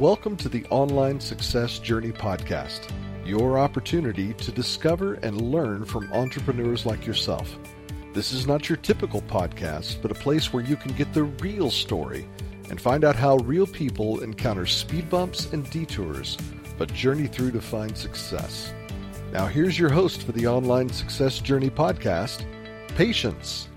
Welcome to the Online Success Journey Podcast, your opportunity to discover and learn from entrepreneurs like yourself. This is not your typical podcast, but a place where you can get the real story and find out how real people encounter speed bumps and detours, but journey through to find success. Now, here's your host for the Online Success Journey Podcast, Patience.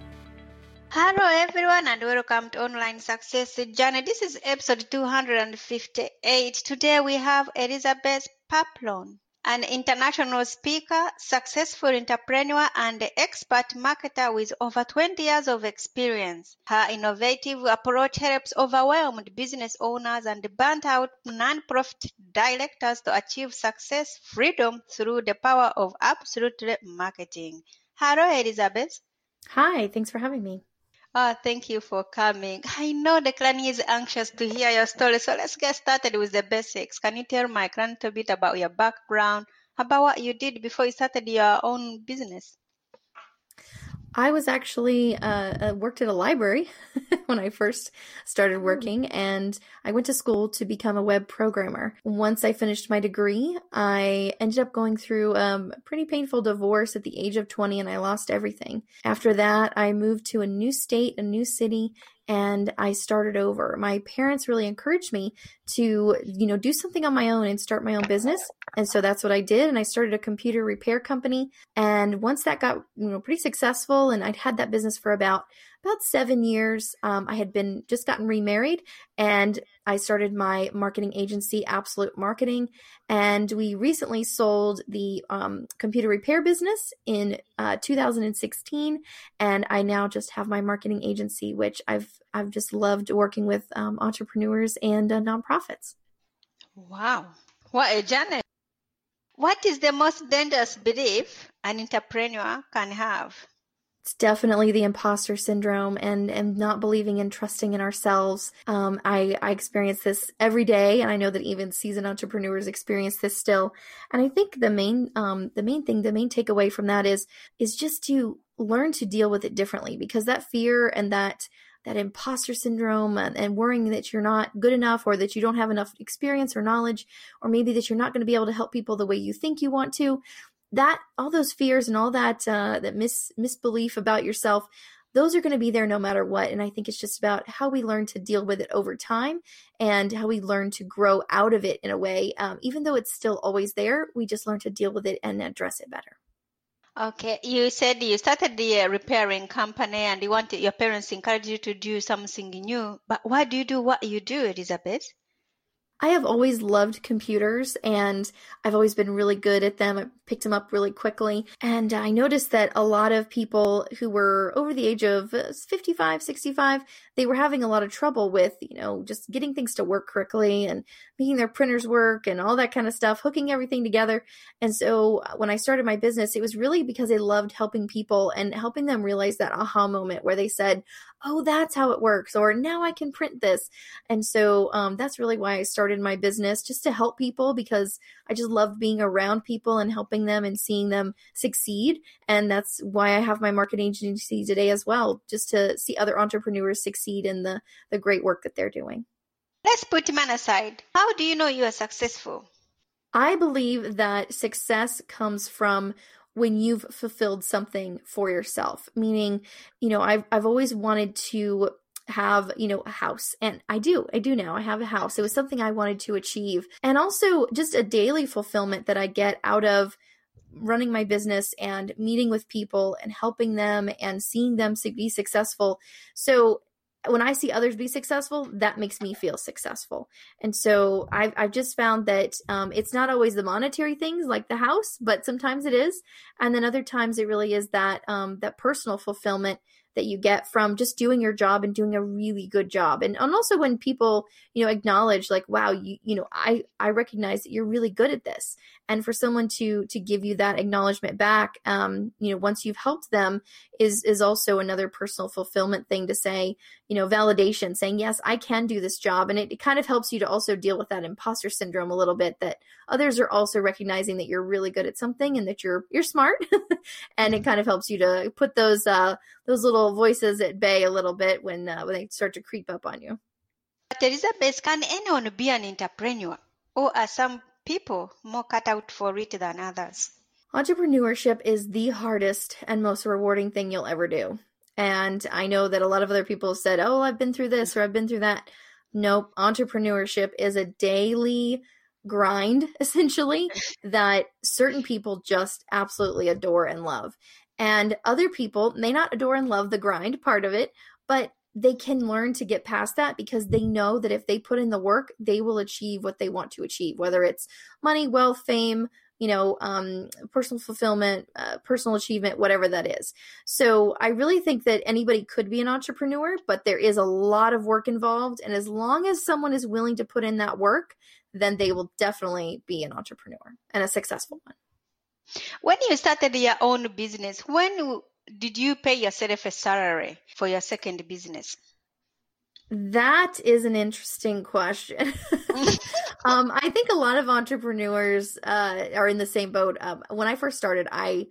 Hello, everyone, and welcome to Online Success Journey. This is episode 258. Today we have Elizabeth Pampalone, an international speaker, successful entrepreneur, and expert marketer with over 20 years of experience. Her innovative approach helps overwhelmed business owners and burnt out non-profit directors to achieve success freedom through the power of absolute marketing. Hello, Elizabeth. Hi, thanks for having me. Oh, thank you for coming. I know the clan is anxious to hear your story, so let's get started with the basics. Can you tell my client a bit about your background, about what you did before you started your own business? I was actually uh, uh, worked at a library when I first started working, and I went to school to become a web programmer. Once I finished my degree, I ended up going through um, a pretty painful divorce at the age of 20, and I lost everything. After that, I moved to a new state, a new city, and I started over. My parents really encouraged me to, you know, do something on my own and start my own business. And so that's what I did. And I started a computer repair company. And once that got, you know, pretty successful and I'd had that business for about about seven years. Um, I had been just gotten remarried and I started my marketing agency, Absolute Marketing. And we recently sold the um, computer repair business in uh, 2016. And I now just have my marketing agency, which I've, I've just loved working with um, entrepreneurs and uh, nonprofits. Wow. What a journey. What is the most dangerous belief an entrepreneur can have? It's definitely the imposter syndrome and and not believing and trusting in ourselves. Um, I I experience this every day, and I know that even seasoned entrepreneurs experience this still. And I think the main um, the main thing, the main takeaway from that is is just to learn to deal with it differently because that fear and that that imposter syndrome and, and, worrying that you're not good enough or that you don't have enough experience or knowledge or maybe that you're not going to be able to help people the way you think you want to that all those fears and all that uh, that mis misbelief about yourself those are going to be there no matter what and i think it's just about how we learn to deal with it over time and how we learn to grow out of it in a way um, even though it's still always there we just learn to deal with it and address it better Okay, you said you started the uh, repairing company and you wanted your parents encouraged you to do something new. But why do you do what you do, Elizabeth? I have always loved computers and I've always been really good at them. I picked them up really quickly. And I noticed that a lot of people who were over the age of 55, 65, they were having a lot of trouble with, you know, just getting things to work correctly and making their printers work and all that kind of stuff, hooking everything together. And so uh, when I started my business, it was really because I loved helping people and helping them realize that aha moment where they said, oh, that's how it works, or now I can print this. And so um, that's really why I started my business, just to help people because I just love being around people and helping them and seeing them succeed. And that's why I have my marketing agency today as well, just to see other entrepreneurs succeed in the, the great work that they're doing. Let's put man aside. How do you know you are successful? I believe that success comes from when you've fulfilled something for yourself meaning you know i've i've always wanted to have you know a house and i do i do now i have a house it was something i wanted to achieve and also just a daily fulfillment that i get out of running my business and meeting with people and helping them and seeing them be successful so when I see others be successful, that makes me feel successful. And so I've, I've just found that um, it's not always the monetary things like the house, but sometimes it is. And then other times it really is that um, that personal fulfillment that you get from just doing your job and doing a really good job. And, and also when people, you know, acknowledge like, wow, you, you know, I, I recognize that you're really good at this. And for someone to, to give you that acknowledgement back, um, you know, once you've helped them is, is also another personal fulfillment thing to say, you know, validation saying, yes, I can do this job. And it, it kind of helps you to also deal with that imposter syndrome a little bit that others are also recognizing that you're really good at something and that you're, you're smart. and it kind of helps you to put those, uh, those little voices at bay a little bit when uh, when they start to creep up on you. Elizabeth, can anyone be an entrepreneur? Or are some people more cut out for it than others? Entrepreneurship is the hardest and most rewarding thing you'll ever do. And I know that a lot of other people have said, oh, I've been through this or I've been through that. Nope. Entrepreneurship is a daily grind, essentially, that certain people just absolutely adore and love. And other people may not adore and love the grind part of it, but they can learn to get past that because they know that if they put in the work, they will achieve what they want to achieve, whether it's money, wealth, fame, you know, um, personal fulfillment, uh, personal achievement, whatever that is. So I really think that anybody could be an entrepreneur, but there is a lot of work involved. And as long as someone is willing to put in that work, then they will definitely be an entrepreneur and a successful one. When you started your own business, when did you pay yourself a salary for your second business? That is an interesting question. um, I think a lot of entrepreneurs uh, are in the same boat. Um, when I first started, I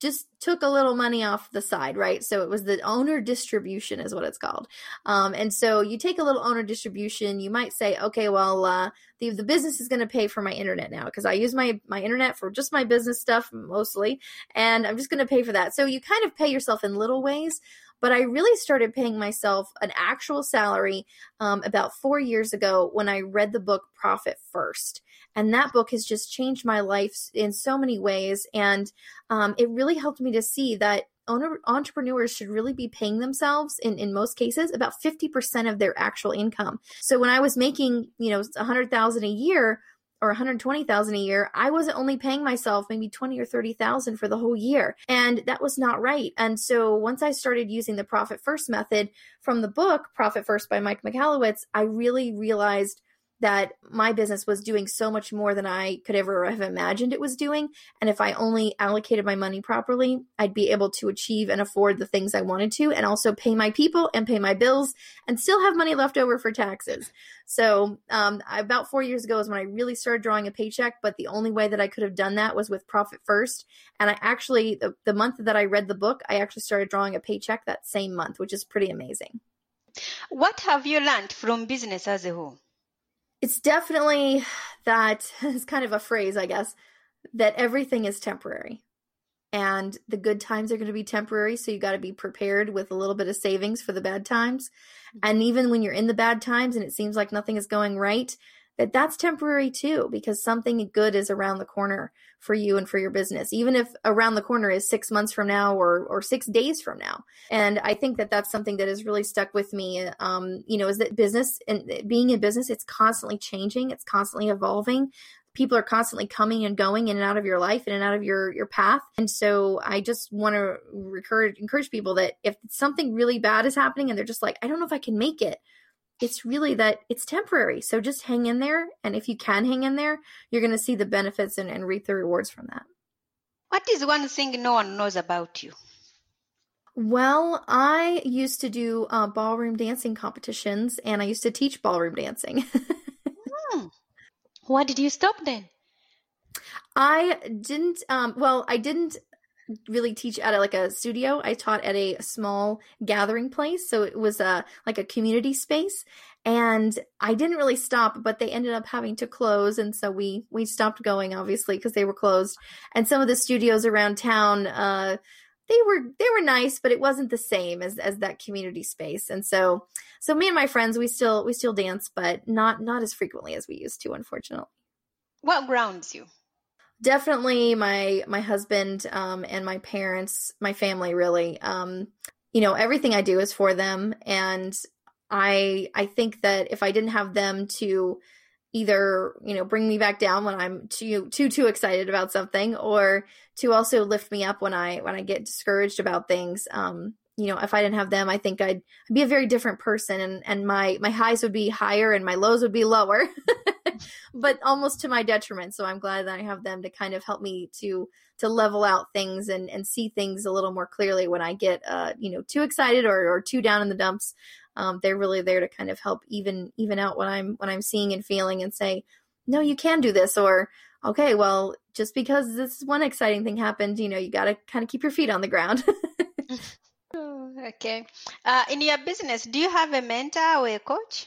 just took a little money off the side, right? So it was the owner distribution, is what it's called. Um, and so you take a little owner distribution. You might say, okay, well, uh, the the business is going to pay for my internet now because I use my my internet for just my business stuff mostly, and I'm just going to pay for that. So you kind of pay yourself in little ways. But I really started paying myself an actual salary um, about four years ago when I read the book Profit First. And that book has just changed my life in so many ways. And um, it really helped me to see that owner, entrepreneurs should really be paying themselves in, in most cases about 50% of their actual income. So when I was making, you know, 100,000 a year, or 120,000 a year, I wasn't only paying myself maybe 20 or 30,000 for the whole year. And that was not right. And so once I started using the profit first method from the book, Profit First by Mike Michalowicz, I really realized that my business was doing so much more than I could ever have imagined it was doing. And if I only allocated my money properly, I'd be able to achieve and afford the things I wanted to, and also pay my people and pay my bills and still have money left over for taxes. So, um, about four years ago is when I really started drawing a paycheck, but the only way that I could have done that was with Profit First. And I actually, the, the month that I read the book, I actually started drawing a paycheck that same month, which is pretty amazing. What have you learned from business as a whole? It's definitely that is kind of a phrase, I guess, that everything is temporary. And the good times are going to be temporary. So you got to be prepared with a little bit of savings for the bad times. Mm-hmm. And even when you're in the bad times and it seems like nothing is going right, that that's temporary too because something good is around the corner for you and for your business even if around the corner is 6 months from now or or 6 days from now. And i think that that's something that has really stuck with me um you know is that business and being in business it's constantly changing it's constantly evolving. People are constantly coming and going in and out of your life in and out of your your path. And so i just want to encourage encourage people that if something really bad is happening and they're just like i don't know if i can make it it's really that it's temporary. So just hang in there. And if you can hang in there, you're going to see the benefits and, and reap the rewards from that. What is one thing no one knows about you? Well, I used to do uh, ballroom dancing competitions and I used to teach ballroom dancing. hmm. Why did you stop then? I didn't, um, well, I didn't really teach at a, like a studio. I taught at a small gathering place, so it was a like a community space. And I didn't really stop, but they ended up having to close, and so we we stopped going, obviously, because they were closed. And some of the studios around town, uh, they were they were nice, but it wasn't the same as as that community space. And so so me and my friends, we still we still dance, but not not as frequently as we used to, unfortunately. What grounds you? Definitely my my husband um, and my parents, my family really. Um, you know, everything I do is for them and I I think that if I didn't have them to either, you know, bring me back down when I'm too too too excited about something or to also lift me up when I when I get discouraged about things, um, you know, if I didn't have them, I think I'd, I'd be a very different person and, and my, my highs would be higher and my lows would be lower, but almost to my detriment. So I'm glad that I have them to kind of help me to, to level out things and, and see things a little more clearly when I get, uh, you know, too excited or, or too down in the dumps. Um, they're really there to kind of help even, even out what I'm, what I'm seeing and feeling and say, no, you can do this or, okay, well, just because this one exciting thing happened, you know, you got to kind of keep your feet on the ground. Okay. Uh, in your business, do you have a mentor or a coach?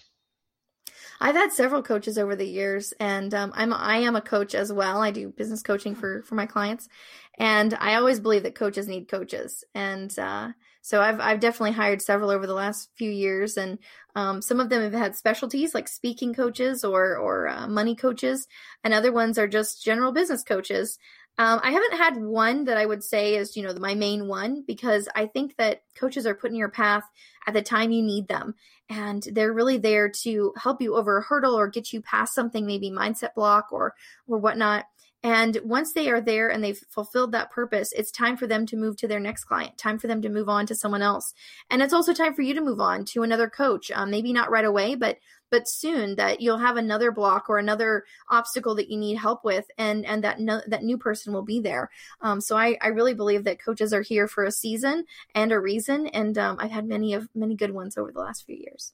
I've had several coaches over the years, and um, I'm I am a coach as well. I do business coaching for for my clients, and I always believe that coaches need coaches, and uh, so I've I've definitely hired several over the last few years, and um, some of them have had specialties like speaking coaches or or uh, money coaches, and other ones are just general business coaches. Um, I haven't had one that I would say is you know my main one because I think that coaches are put in your path at the time you need them, and they're really there to help you over a hurdle or get you past something maybe mindset block or or whatnot. And once they are there and they've fulfilled that purpose, it's time for them to move to their next client, time for them to move on to someone else. And it's also time for you to move on to another coach. Um, maybe not right away, but but soon that you'll have another block or another obstacle that you need help with and and that no, that new person will be there um, so I, I really believe that coaches are here for a season and a reason and um, i've had many of many good ones over the last few years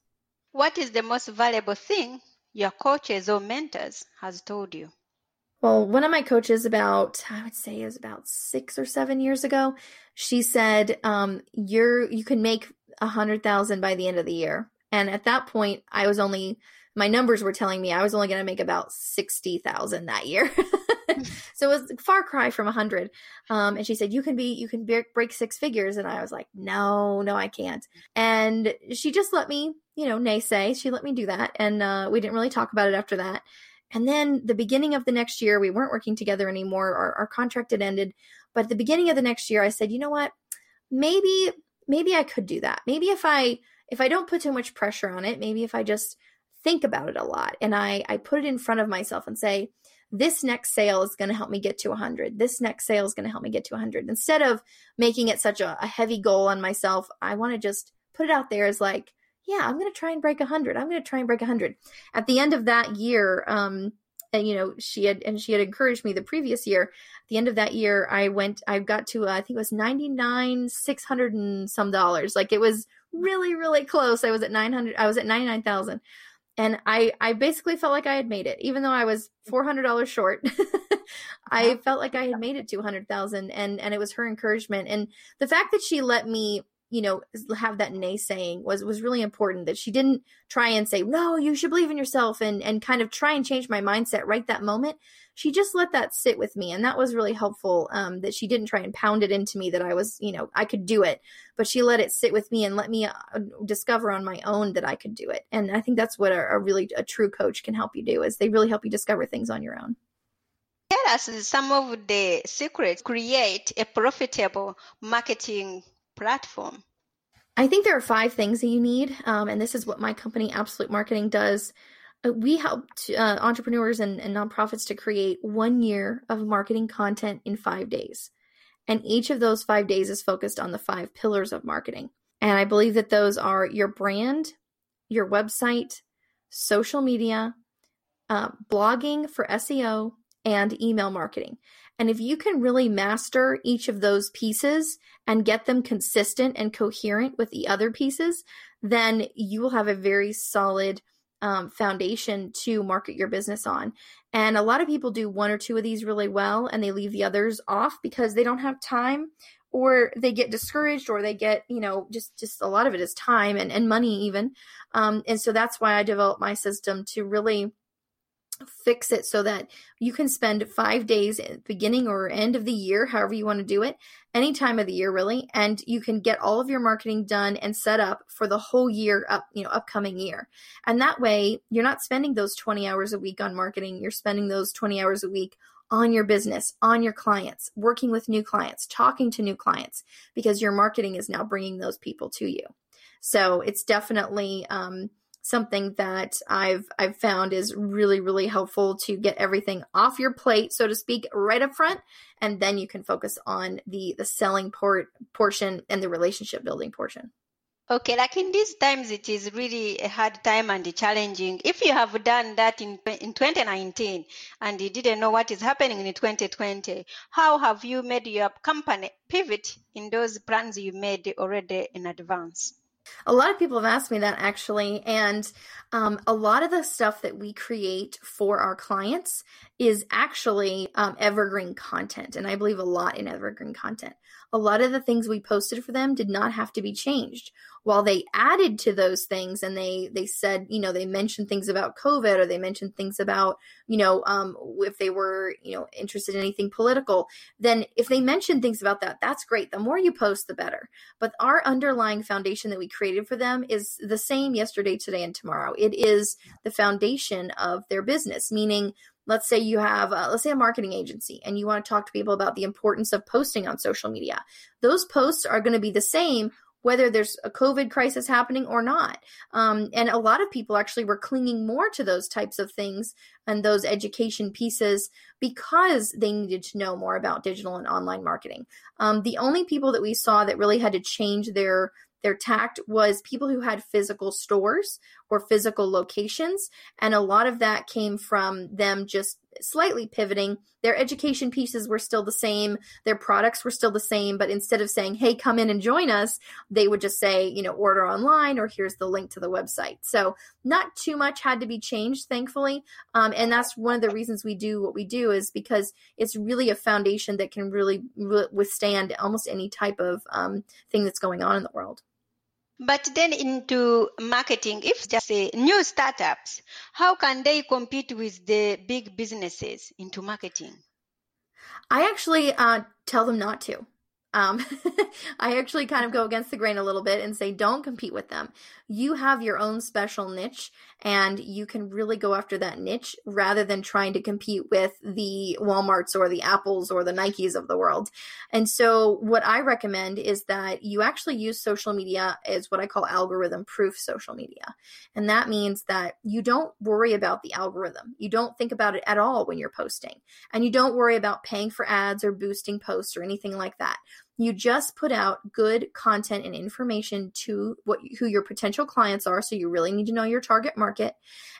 what is the most valuable thing your coaches or mentors has told you well, one of my coaches, about I would say, is about six or seven years ago. She said, um, "You're you can make a hundred thousand by the end of the year." And at that point, I was only my numbers were telling me I was only going to make about sixty thousand that year. so it was a far cry from a hundred. Um, and she said, "You can be, you can break six figures." And I was like, "No, no, I can't." And she just let me, you know, naysay. She let me do that, and uh, we didn't really talk about it after that. And then the beginning of the next year, we weren't working together anymore. Our, our contract had ended. But at the beginning of the next year, I said, you know what? Maybe, maybe I could do that. Maybe if I, if I don't put too much pressure on it, maybe if I just think about it a lot and I, I put it in front of myself and say, this next sale is going to help me get to 100. This next sale is going to help me get to 100. Instead of making it such a, a heavy goal on myself, I want to just put it out there as like, yeah, I'm going to try and break 100. I'm going to try and break 100. At the end of that year, um, and you know she had and she had encouraged me the previous year at the end of that year i went i got to uh, i think it was 99 600 and some dollars. Like it was really really close. I was at 900 i was at 99000 and i i basically felt like i had made it even though i was $400 short. I felt like i had made it to 100000 and and it was her encouragement. And the fact that she let me you know have that naysaying was was really important that she didn't try and say no you should believe in yourself and and kind of try and change my mindset right that moment. She just let that sit with me and that was really helpful um, that she didn't try and pound it into me that i was you know i could do it but she let it sit with me and let me uh, discover on my own that i could do it and i think that's what a, a really a true coach can help you do is they really help you discover things on your own. Tell us some of the secrets. Create a profitable marketing platform? I think there are five things that you need, um, and this is what my company, Absolute Marketing, does. Uh, we help uh, entrepreneurs and, and nonprofits to create one year of marketing content in five days. And each of those five days is focused on the five pillars of marketing. And I believe that those are your brand, your website, social media, uh, blogging for SEO, and email marketing. And if you can really master each of those pieces and get them consistent and coherent with the other pieces, then you will have a very solid um, foundation to market your business on. And a lot of people do one or two of these really well and they leave the others off because they don't have time or they get discouraged or they get you know just just a lot of it is time and, and money even um, and so that's why i developed my system to really fix it so that you can spend five days beginning or end of the year however you want to do it any time of the year really and you can get all of your marketing done and set up for the whole year up you know upcoming year. And that way you're not spending those 20 hours a week on marketing you're spending those 20 hours a week on your business on your clients working with new clients talking to new clients because your marketing is now bringing those people to you. So it's definitely um, something that I've I've found is really really helpful to get everything off your plate so to speak right up front and then you can focus on the the selling port portion and the relationship building portion. Okay, like in these times, it is really a hard time and challenging. If you have done that in in 2019 and you didn't know what is happening in 2020, how have you made your company pivot in those plans you made already in advance? A lot of people have asked me that actually, and Um, a lot of the stuff that we create for our clients is actually um, evergreen content. And I believe a lot in evergreen content. A lot of the things we posted for them did not have to be changed. While they added to those things and they they said you know they mentioned things about covid or they mentioned things about you know um, if they were you know interested in anything political then if they mentioned things about that that's great. The more you post the better. But our underlying foundation that we created for them is the same yesterday today and tomorrow. It is the foundation of their business meaning let's say you have uh, let's say a marketing agency and you want to talk to people about the importance of posting on social media those posts are going to be the same whether there's a COVID crisis happening or not. Um, and a lot of people actually were clinging more to those types of things and those education pieces because they needed to know more about digital and online marketing. Um, the only people that we saw that really had to change their their tact was people who had physical stores or physical locations. And a lot of that came from them just slightly pivoting. Their education pieces were still the same, their products were still the same, but instead of saying, hey, come in and join us, they would just say, you know, order online or here's the link to the website. So, not too much had to be changed, thankfully. Um, and that's one of the reasons we do what we do is because it's really a foundation that can really withstand almost any type of um, thing that's going on in the world. But then into marketing, if just say new startups, how can they compete with the big businesses into marketing? I actually uh, tell them not to. Um, I actually kind of go against the grain a little bit and say, don't compete with them. You have your own special niche and you can really go after that niche rather than trying to compete with the Walmarts or the Apples or the Nikes of the world. And so, what I recommend is that you actually use social media as what I call algorithm proof social media. And that means that you don't worry about the algorithm. You don't think about it at all when you're posting. And you don't worry about paying for ads or boosting posts or anything like that you just put out good content and information to what who your potential clients are so you really need to know your target market.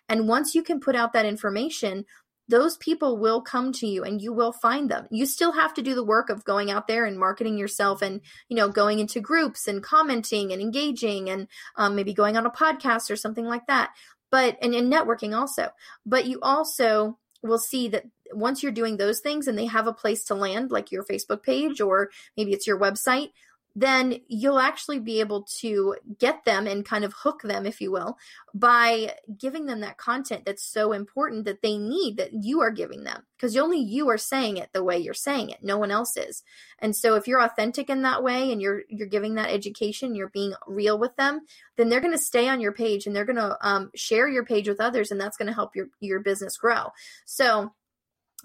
And once you can put out that information those people will come to you and you will find them. You still have to do the work of going out there and marketing yourself and you know going into groups and commenting and engaging and um, maybe going on a podcast or something like that. But and, and networking also. But you also will see that once you're doing those things and they have a place to land, like your Facebook page or maybe it's your website, then you'll actually be able to get them and kind of hook them, if you will, by giving them that content that's so important that they need that you are giving them. Because only you are saying it the way you're saying it. No one else is. And so if you're authentic in that way and you're you're giving that education, you're being real with them, then they're going to stay on your page and they're going to um, share your page with others, and that's going to help your your business grow. So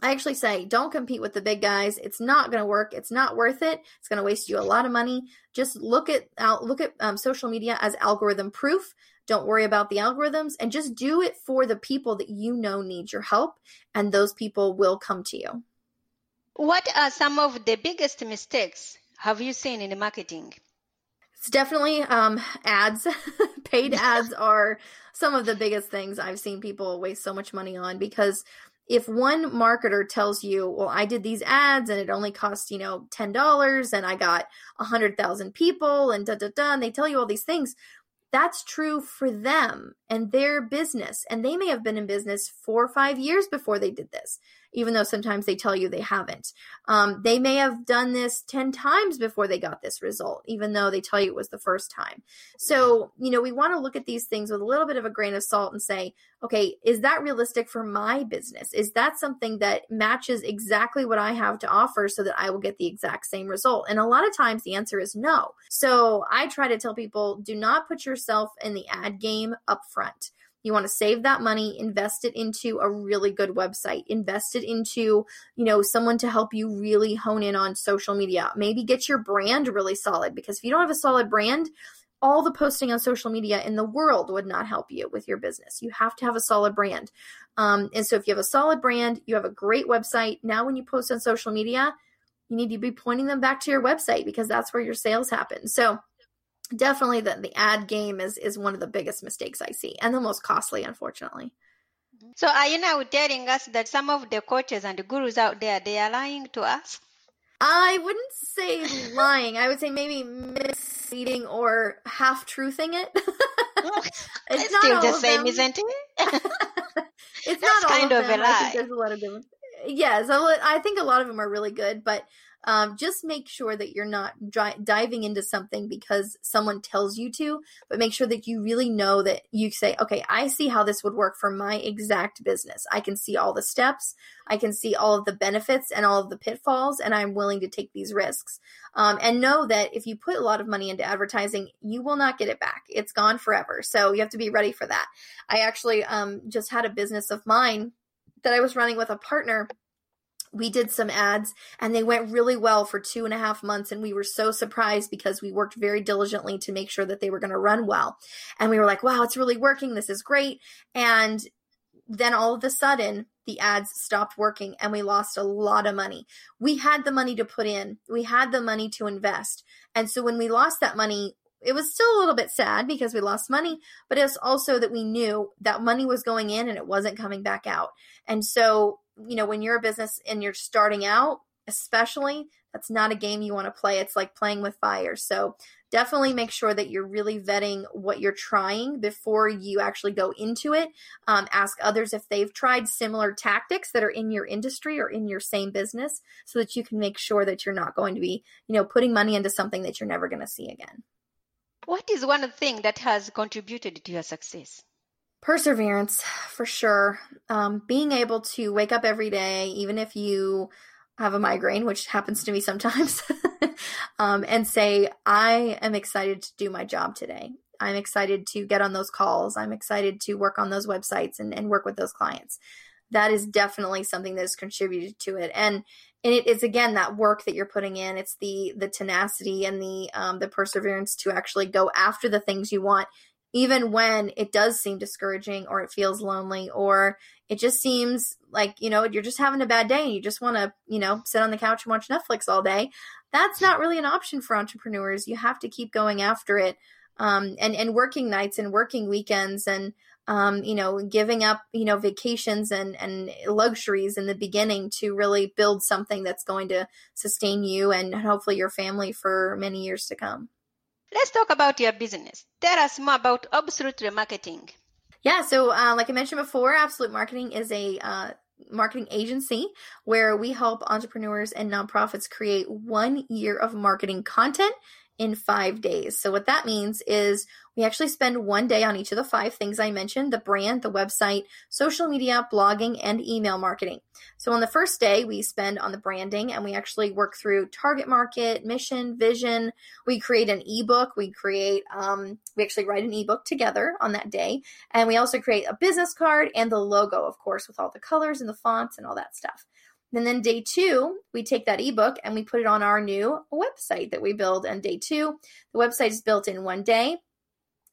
I actually say don't compete with the big guys. It's not going to work. It's not worth it. It's going to waste you a lot of money. Just look at look at um, social media as algorithm proof. Don't worry about the algorithms and just do it for the people that you know need your help, and those people will come to you. What are some of the biggest mistakes have you seen in marketing? It's definitely um, ads. Paid ads are some of the biggest things I've seen people waste so much money on because if one marketer tells you, well, I did these ads and it only cost, you know, $10 and I got 100,000 people and da da da, and they tell you all these things, that's true for them and their business. And they may have been in business four or five years before they did this even though sometimes they tell you they haven't. Um, they may have done this 10 times before they got this result, even though they tell you it was the first time. So, you know, we want to look at these things with a little bit of a grain of salt and say, okay, is that realistic for my business? Is that something that matches exactly what I have to offer so that I will get the exact same result? And a lot of times the answer is no. So I try to tell people do not put yourself in the ad game up front. You want to save that money, invest it into a really good website, invest it into, you know, someone to help you really hone in on social media. Maybe get your brand really solid because if you don't have a solid brand, all the posting on social media in the world would not help you with your business. You have to have a solid brand. Um, and so if you have a solid brand, you have a great website. Now, when you post on social media, you need to be pointing them back to your website because that's where your sales happen. So definitely the, the ad game is is one of the biggest mistakes I see and the most costly, unfortunately. So are you now telling us that some of the coaches and the gurus out there they are lying to us? I wouldn't say lying. I would say maybe misleading or half truthing it. it's, not still the same, them. isn't it? it's That's not kind of, of a lie. I think there's a lot of ones. Yeah, so I think a lot of them are really good, but um, just make sure that you're not diving into something because someone tells you to, but make sure that you really know that you say, okay, I see how this would work for my exact business. I can see all the steps, I can see all of the benefits and all of the pitfalls, and I'm willing to take these risks. Um, and know that if you put a lot of money into advertising, you will not get it back. It's gone forever. So you have to be ready for that. I actually um, just had a business of mine that I was running with a partner we did some ads and they went really well for two and a half months and we were so surprised because we worked very diligently to make sure that they were going to run well. And we were like wow it's really working. This is great. And then all of a sudden the ads stopped working and we lost a lot of money. We had the money to put in. We had the money to invest. And so when we lost that money it was still a little bit sad because we lost money, but it's also that we knew that money was going in and it wasn't coming back out. And so you know, when you're a business and you're starting out, especially, that's not a game you want to play. It's like playing with fire. So definitely make sure that you're really vetting what you're trying before you actually go into it. Um, ask others if they've tried similar tactics that are in your industry or in your same business so that you can make sure that you're not going to be, you know, putting money into something that you're never going to see again. What is one thing that has contributed to your success? Perseverance for sure. Um, being able to wake up every day even if you have a migraine which happens to me sometimes um, and say i am excited to do my job today. I'm excited to get on those calls. I'm excited to work on those websites and, and work with those clients. That is definitely something that has contributed to it. And and it is again that work that you're putting in. It's the the tenacity and the um, the perseverance to actually go after the things you want even when it does seem discouraging or it feels lonely or it just seems like you know you're just having a bad day and you just want to you know sit on the couch and watch netflix all day that's not really an option for entrepreneurs. You have to keep going after it um, and and working nights and working weekends and um, you know giving up you know vacations and and luxuries in the beginning to really build something that's going to sustain you and hopefully your family for many years to come Let's talk about your business. Tell us more about Absolute Marketing. Yeah, so uh, like I mentioned before, Absolute Marketing is a uh, marketing agency where we help entrepreneurs and nonprofits create one year of marketing content in five days. So, what that means is we actually spend one day on each of the five things I mentioned the brand, the website, social media, blogging, and email marketing. So, on the first day, we spend on the branding and we actually work through target market, mission, vision. We create an ebook. We create, um, we actually write an ebook together on that day. And we also create a business card and the logo, of course, with all the colors and the fonts and all that stuff. And then day two, we take that ebook and we put it on our new website that we build. And day two, the website is built in one day.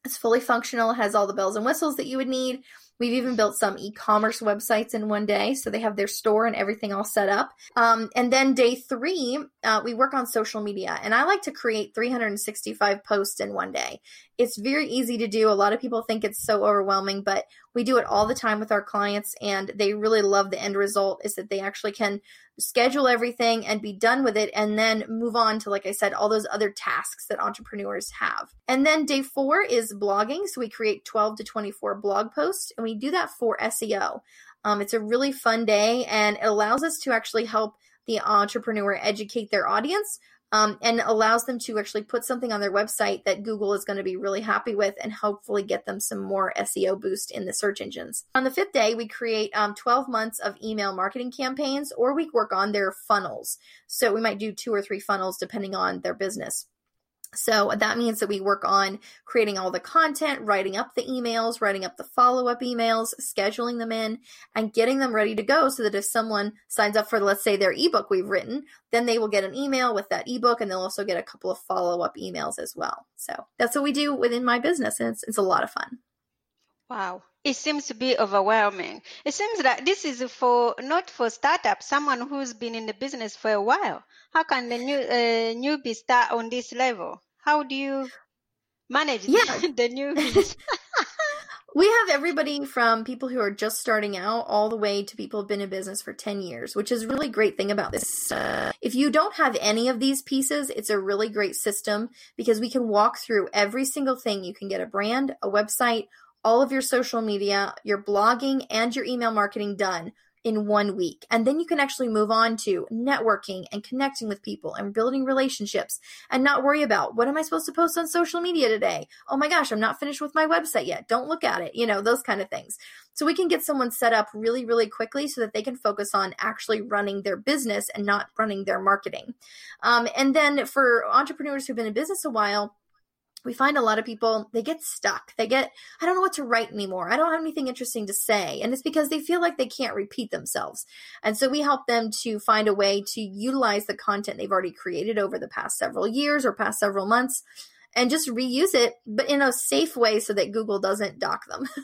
It's fully functional, has all the bells and whistles that you would need. We've even built some e-commerce websites in one day, so they have their store and everything all set up. Um, and then day three, uh, we work on social media, and I like to create 365 posts in one day. It's very easy to do. A lot of people think it's so overwhelming, but we do it all the time with our clients, and they really love the end result. Is that they actually can schedule everything and be done with it and then move on to like i said all those other tasks that entrepreneurs have and then day four is blogging so we create 12 to 24 blog posts and we do that for seo um, it's a really fun day and it allows us to actually help the entrepreneur educate their audience um, and allows them to actually put something on their website that Google is going to be really happy with and hopefully get them some more SEO boost in the search engines. On the fifth day, we create um, 12 months of email marketing campaigns or we work on their funnels. So we might do two or three funnels depending on their business. So that means that we work on creating all the content, writing up the emails, writing up the follow up emails, scheduling them in, and getting them ready to go so that if someone signs up for, let's say, their ebook we've written, then they will get an email with that ebook and they'll also get a couple of follow up emails as well. So that's what we do within my business, and it's, it's a lot of fun. Wow. It seems to be overwhelming. It seems that this is for not for startup, someone who's been in the business for a while. How can the new uh, newbie start on this level? How do you manage yeah. the, the newbies? We have everybody from people who are just starting out all the way to people who've been in business for 10 years, which is really great thing about this. Uh, if you don't have any of these pieces, it's a really great system because we can walk through every single thing. You can get a brand, a website, all of your social media, your blogging, and your email marketing done in one week. And then you can actually move on to networking and connecting with people and building relationships and not worry about what am I supposed to post on social media today? Oh my gosh, I'm not finished with my website yet. Don't look at it. You know, those kind of things. So we can get someone set up really, really quickly so that they can focus on actually running their business and not running their marketing. Um, and then for entrepreneurs who've been in business a while, we find a lot of people they get stuck. They get i don't know what to write anymore. I don't have anything interesting to say. And it's because they feel like they can't repeat themselves. And so we help them to find a way to utilize the content they've already created over the past several years or past several months and just reuse it but in a safe way so that google doesn't dock them.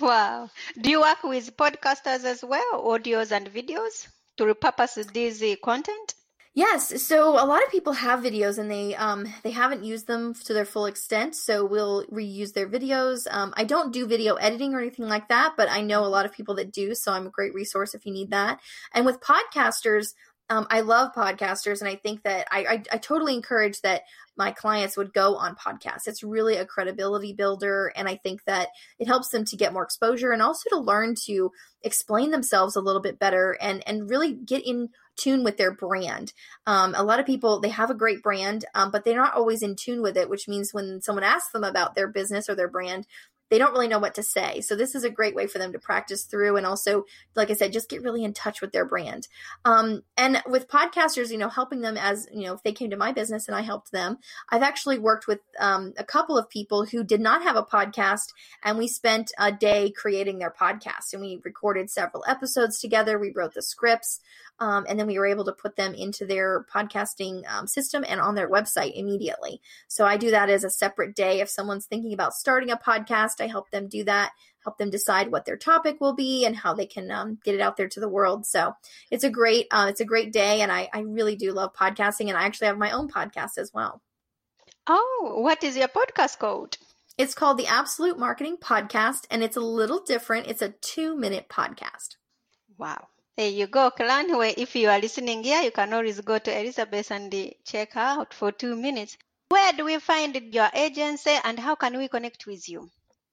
Wow. Do you work with podcasters as well audios and videos to repurpose this content Yes, so a lot of people have videos and they um they haven't used them to their full extent, so we'll reuse their videos. Um, I don't do video editing or anything like that, but I know a lot of people that do, so I'm a great resource if you need that. And with podcasters, um, I love podcasters, and I think that I, I, I totally encourage that my clients would go on podcasts. It's really a credibility builder, and I think that it helps them to get more exposure and also to learn to explain themselves a little bit better and and really get in tune with their brand. Um, a lot of people they have a great brand, um, but they're not always in tune with it, which means when someone asks them about their business or their brand, they don't really know what to say. So this is a great way for them to practice through and also, like I said, just get really in touch with their brand. Um, and with podcasters, you know, helping them as, you know, if they came to my business and I helped them, I've actually worked with um, a couple of people who did not have a podcast and we spent a day creating their podcast and we recorded several episodes together. We wrote the scripts. Um, and then we were able to put them into their podcasting um, system and on their website immediately. So I do that as a separate day. If someone's thinking about starting a podcast, I help them do that, help them decide what their topic will be and how they can um, get it out there to the world. So it's a great, uh, it's a great day, and I, I really do love podcasting, and I actually have my own podcast as well. Oh, what is your podcast called? It's called the Absolute Marketing Podcast, and it's a little different. It's a two minute podcast. Wow. There you go. Where if you are listening here, you can always go to Elizabeth and check her out for two minutes. Where do we find your agency and how can we connect with you?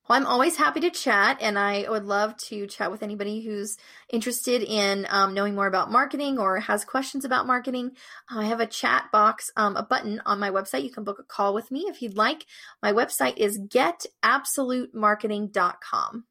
Well, I'm always happy to chat, and I would love to chat with anybody who's interested in um, knowing more about marketing or has questions about marketing. I have a chat box, um, a button on my website. You can book a call with me if you'd like. My website is getabsolutemarketing.com.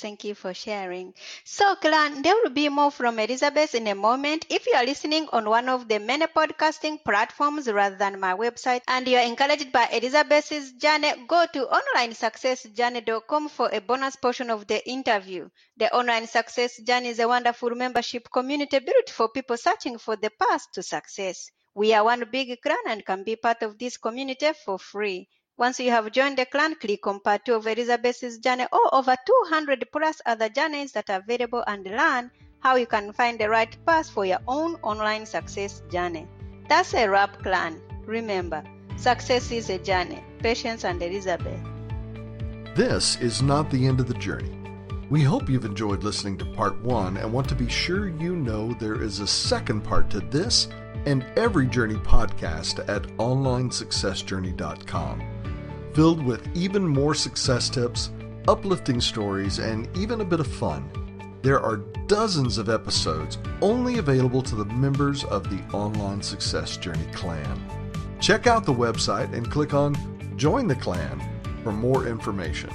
Thank you for sharing. So, Clan, there will be more from Elizabeth in a moment. If you are listening on one of the many podcasting platforms rather than my website and you are encouraged by Elizabeth's journey, go to onlinesuccessjourney.com for a bonus portion of the interview. The Online Success Journey is a wonderful membership community built for people searching for the path to success. We are one big clan and can be part of this community for free. Once you have joined the clan, click on part 2 of Elizabeth's journey or over 200 plus other journeys that are available and learn how you can find the right path for your own online success journey. That's a wrap, clan. Remember, success is a journey. Patience and Elizabeth. This is not the end of the journey. We hope you've enjoyed listening to part one and want to be sure you know there is a second part to this and every journey podcast at onlinesuccessjourney.com filled with even more success tips, uplifting stories, and even a bit of fun. There are dozens of episodes only available to the members of the Online Success Journey clan. Check out the website and click on Join the Clan for more information.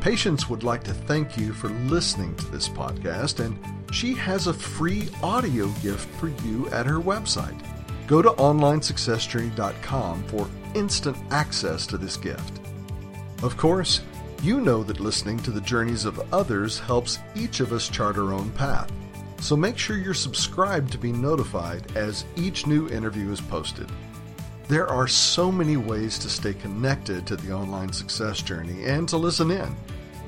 Patience would like to thank you for listening to this podcast, and she has a free audio gift for you at her website. Go to onlinesuccessjourney.com for instant access to this gift. Of course, you know that listening to the journeys of others helps each of us chart our own path. So make sure you're subscribed to be notified as each new interview is posted. There are so many ways to stay connected to the online success journey and to listen in.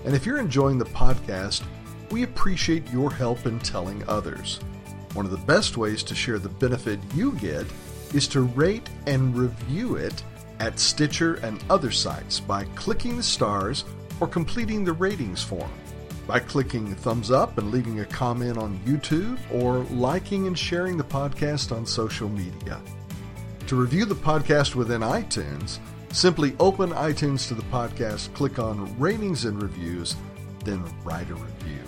And if you're enjoying the podcast, we appreciate your help in telling others. One of the best ways to share the benefit you get is to rate and review it at Stitcher and other sites by clicking the stars or completing the ratings form, by clicking thumbs up and leaving a comment on YouTube, or liking and sharing the podcast on social media. To review the podcast within iTunes, simply open iTunes to the podcast, click on Ratings and Reviews, then write a review.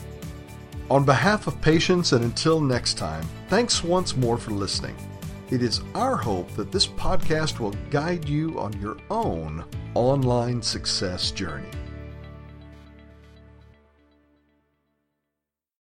On behalf of Patience and until next time, thanks once more for listening. It is our hope that this podcast will guide you on your own online success journey.